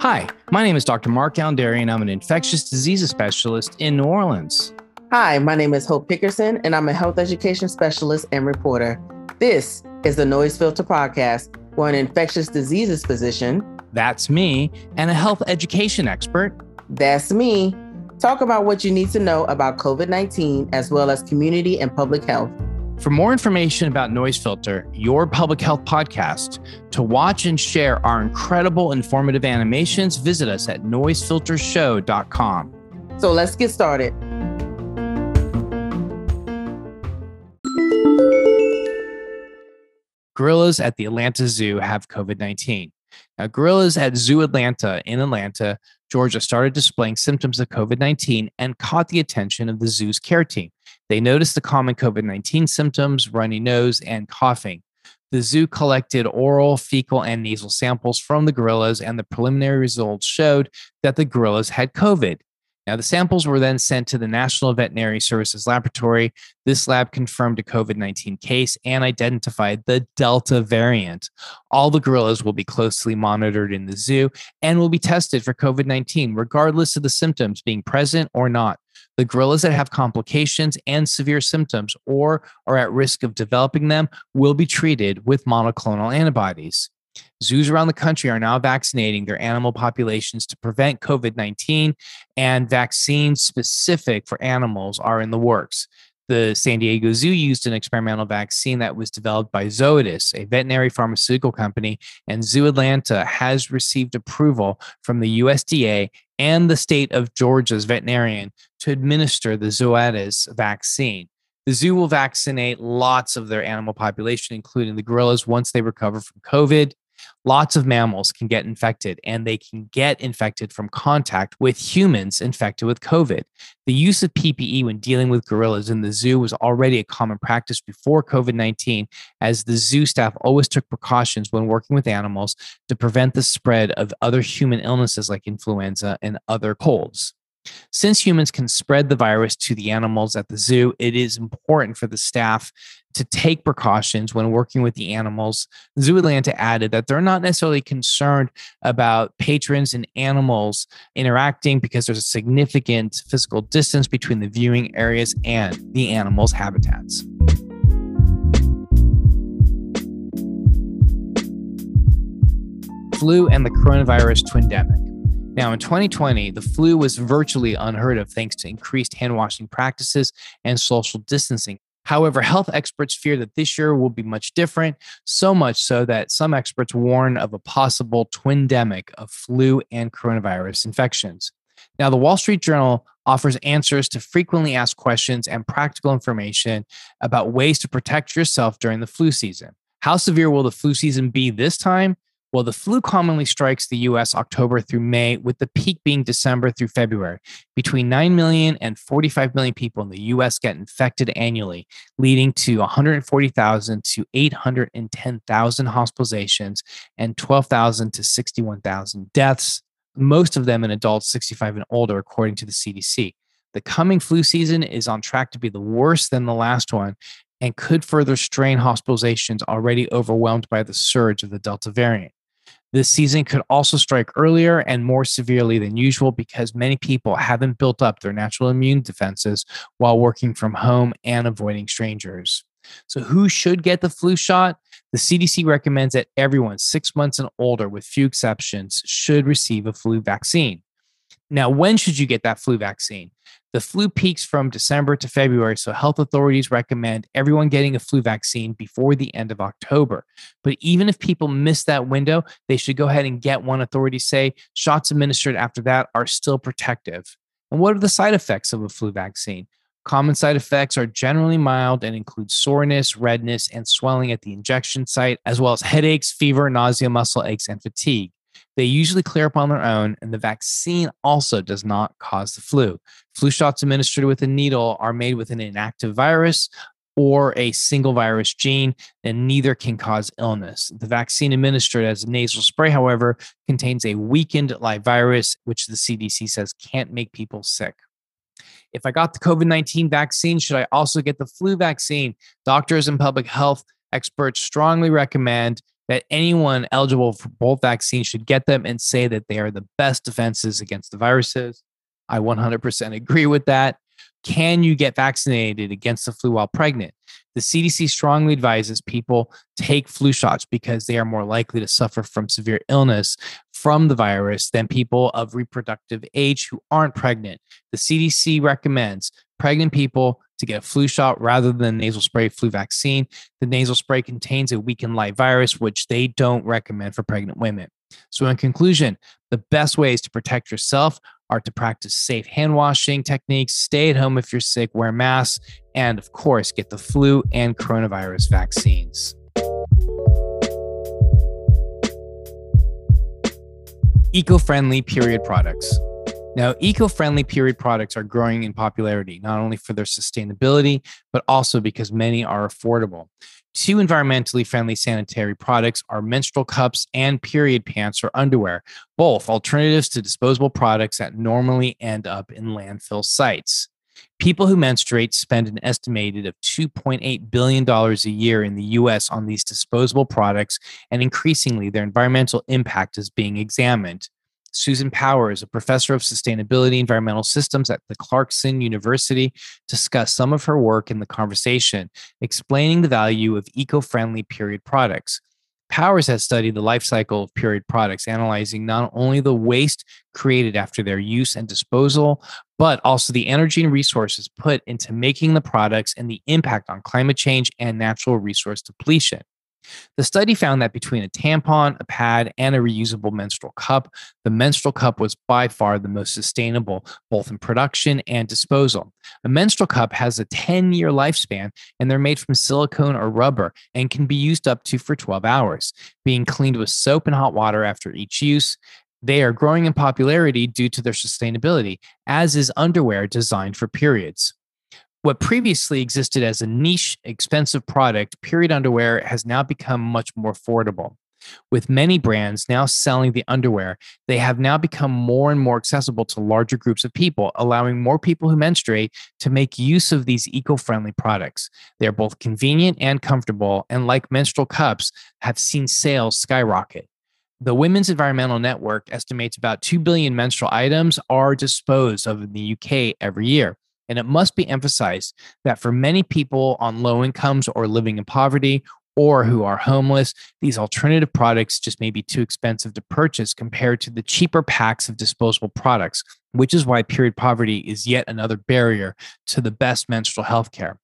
Hi, my name is Dr. Mark Alain Dery, and I'm an infectious diseases specialist in New Orleans. Hi, my name is Hope Pickerson, and I'm a health education specialist and reporter. This is the Noise Filter Podcast, where an infectious diseases physician, that's me, and a health education expert, that's me, talk about what you need to know about COVID 19 as well as community and public health. For more information about Noise Filter, your public health podcast, to watch and share our incredible informative animations, visit us at noisefiltershow.com. So let's get started. Gorillas at the Atlanta Zoo have COVID 19. Now, gorillas at Zoo Atlanta in Atlanta, Georgia, started displaying symptoms of COVID 19 and caught the attention of the zoo's care team. They noticed the common COVID 19 symptoms, runny nose, and coughing. The zoo collected oral, fecal, and nasal samples from the gorillas, and the preliminary results showed that the gorillas had COVID. Now, the samples were then sent to the National Veterinary Services Laboratory. This lab confirmed a COVID 19 case and identified the Delta variant. All the gorillas will be closely monitored in the zoo and will be tested for COVID 19, regardless of the symptoms being present or not. The gorillas that have complications and severe symptoms or are at risk of developing them will be treated with monoclonal antibodies. Zoos around the country are now vaccinating their animal populations to prevent COVID 19, and vaccines specific for animals are in the works. The San Diego Zoo used an experimental vaccine that was developed by Zoetis, a veterinary pharmaceutical company, and Zoo Atlanta has received approval from the USDA and the state of Georgia's veterinarian to administer the Zoetis vaccine. The zoo will vaccinate lots of their animal population, including the gorillas, once they recover from COVID. Lots of mammals can get infected, and they can get infected from contact with humans infected with COVID. The use of PPE when dealing with gorillas in the zoo was already a common practice before COVID 19, as the zoo staff always took precautions when working with animals to prevent the spread of other human illnesses like influenza and other colds. Since humans can spread the virus to the animals at the zoo, it is important for the staff to take precautions when working with the animals. Zoo Atlanta added that they're not necessarily concerned about patrons and animals interacting because there's a significant physical distance between the viewing areas and the animals' habitats. Flu and the coronavirus twindemic. Now, in 2020, the flu was virtually unheard of thanks to increased hand washing practices and social distancing. However, health experts fear that this year will be much different, so much so that some experts warn of a possible twindemic of flu and coronavirus infections. Now, the Wall Street Journal offers answers to frequently asked questions and practical information about ways to protect yourself during the flu season. How severe will the flu season be this time? Well, the flu commonly strikes the US October through May, with the peak being December through February. Between 9 million and 45 million people in the US get infected annually, leading to 140,000 to 810,000 hospitalizations and 12,000 to 61,000 deaths, most of them in adults 65 and older, according to the CDC. The coming flu season is on track to be the worst than the last one, and could further strain hospitalizations already overwhelmed by the surge of the Delta variant. This season could also strike earlier and more severely than usual because many people haven't built up their natural immune defenses while working from home and avoiding strangers. So, who should get the flu shot? The CDC recommends that everyone six months and older, with few exceptions, should receive a flu vaccine. Now, when should you get that flu vaccine? The flu peaks from December to February, so health authorities recommend everyone getting a flu vaccine before the end of October. But even if people miss that window, they should go ahead and get one. Authorities say shots administered after that are still protective. And what are the side effects of a flu vaccine? Common side effects are generally mild and include soreness, redness, and swelling at the injection site, as well as headaches, fever, nausea, muscle aches, and fatigue. They usually clear up on their own, and the vaccine also does not cause the flu. Flu shots administered with a needle are made with an inactive virus or a single virus gene, and neither can cause illness. The vaccine administered as a nasal spray, however, contains a weakened live virus, which the CDC says can't make people sick. If I got the COVID 19 vaccine, should I also get the flu vaccine? Doctors and public health Experts strongly recommend that anyone eligible for both vaccines should get them and say that they are the best defenses against the viruses. I 100% agree with that. Can you get vaccinated against the flu while pregnant? The CDC strongly advises people take flu shots because they are more likely to suffer from severe illness from the virus than people of reproductive age who aren't pregnant. The CDC recommends pregnant people to get a flu shot rather than nasal spray flu vaccine. The nasal spray contains a weakened light virus, which they don't recommend for pregnant women. So, in conclusion, the best ways to protect yourself are to practice safe hand washing techniques, stay at home if you're sick, wear masks, and of course, get the flu and coronavirus vaccines. Eco friendly period products. Now, eco friendly period products are growing in popularity, not only for their sustainability, but also because many are affordable. Two environmentally friendly sanitary products are menstrual cups and period pants or underwear, both alternatives to disposable products that normally end up in landfill sites. People who menstruate spend an estimated of $2.8 billion a year in the US on these disposable products, and increasingly their environmental impact is being examined. Susan Powers, a professor of sustainability environmental systems at the Clarkson University, discussed some of her work in the conversation, explaining the value of eco friendly period products. Powers has studied the life cycle of period products, analyzing not only the waste created after their use and disposal, but also the energy and resources put into making the products and the impact on climate change and natural resource depletion. The study found that between a tampon, a pad, and a reusable menstrual cup, the menstrual cup was by far the most sustainable, both in production and disposal. A menstrual cup has a 10 year lifespan, and they're made from silicone or rubber and can be used up to for 12 hours, being cleaned with soap and hot water after each use. They are growing in popularity due to their sustainability, as is underwear designed for periods. What previously existed as a niche, expensive product, period underwear has now become much more affordable. With many brands now selling the underwear, they have now become more and more accessible to larger groups of people, allowing more people who menstruate to make use of these eco friendly products. They are both convenient and comfortable, and like menstrual cups, have seen sales skyrocket. The Women's Environmental Network estimates about 2 billion menstrual items are disposed of in the UK every year. And it must be emphasized that for many people on low incomes or living in poverty or who are homeless, these alternative products just may be too expensive to purchase compared to the cheaper packs of disposable products, which is why period poverty is yet another barrier to the best menstrual health care.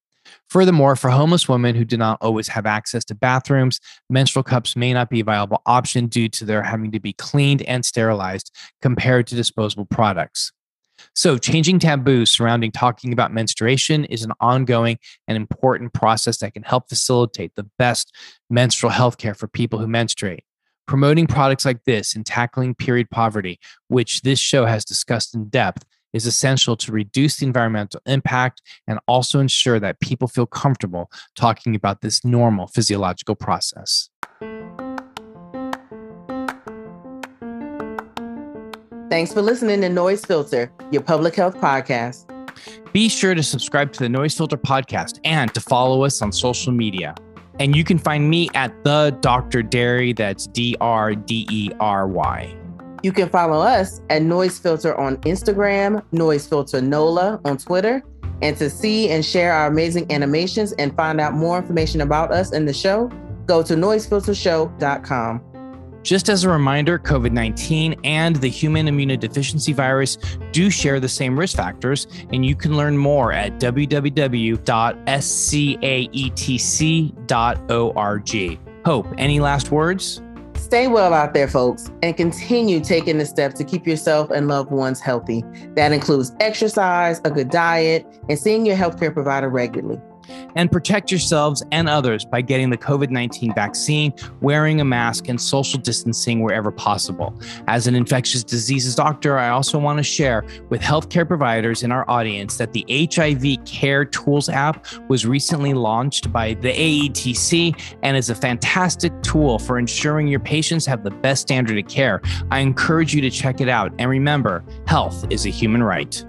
Furthermore, for homeless women who do not always have access to bathrooms, menstrual cups may not be a viable option due to their having to be cleaned and sterilized compared to disposable products. So, changing taboos surrounding talking about menstruation is an ongoing and important process that can help facilitate the best menstrual health care for people who menstruate. Promoting products like this and tackling period poverty, which this show has discussed in depth, is essential to reduce the environmental impact and also ensure that people feel comfortable talking about this normal physiological process. Thanks for listening to Noise Filter, your public health podcast. Be sure to subscribe to the Noise Filter podcast and to follow us on social media. And you can find me at the Dr. Dery, that's D R D E R Y. You can follow us at Noise Filter on Instagram, Noise Filter NOLA on Twitter. And to see and share our amazing animations and find out more information about us and the show, go to noisefiltershow.com. Just as a reminder, COVID 19 and the human immunodeficiency virus do share the same risk factors, and you can learn more at www.scaetc.org. Hope, any last words? Stay well out there, folks, and continue taking the steps to keep yourself and loved ones healthy. That includes exercise, a good diet, and seeing your healthcare provider regularly and protect yourselves and others by getting the COVID 19 vaccine, wearing a mask, and social distancing wherever possible. As an infectious diseases doctor, I also want to share with healthcare providers in our audience that the HIV Care Tools app was recently launched by the AETC and is a fantastic tool for ensuring your patients have the best standard of care. I encourage you to check it out. And remember, health is a human right.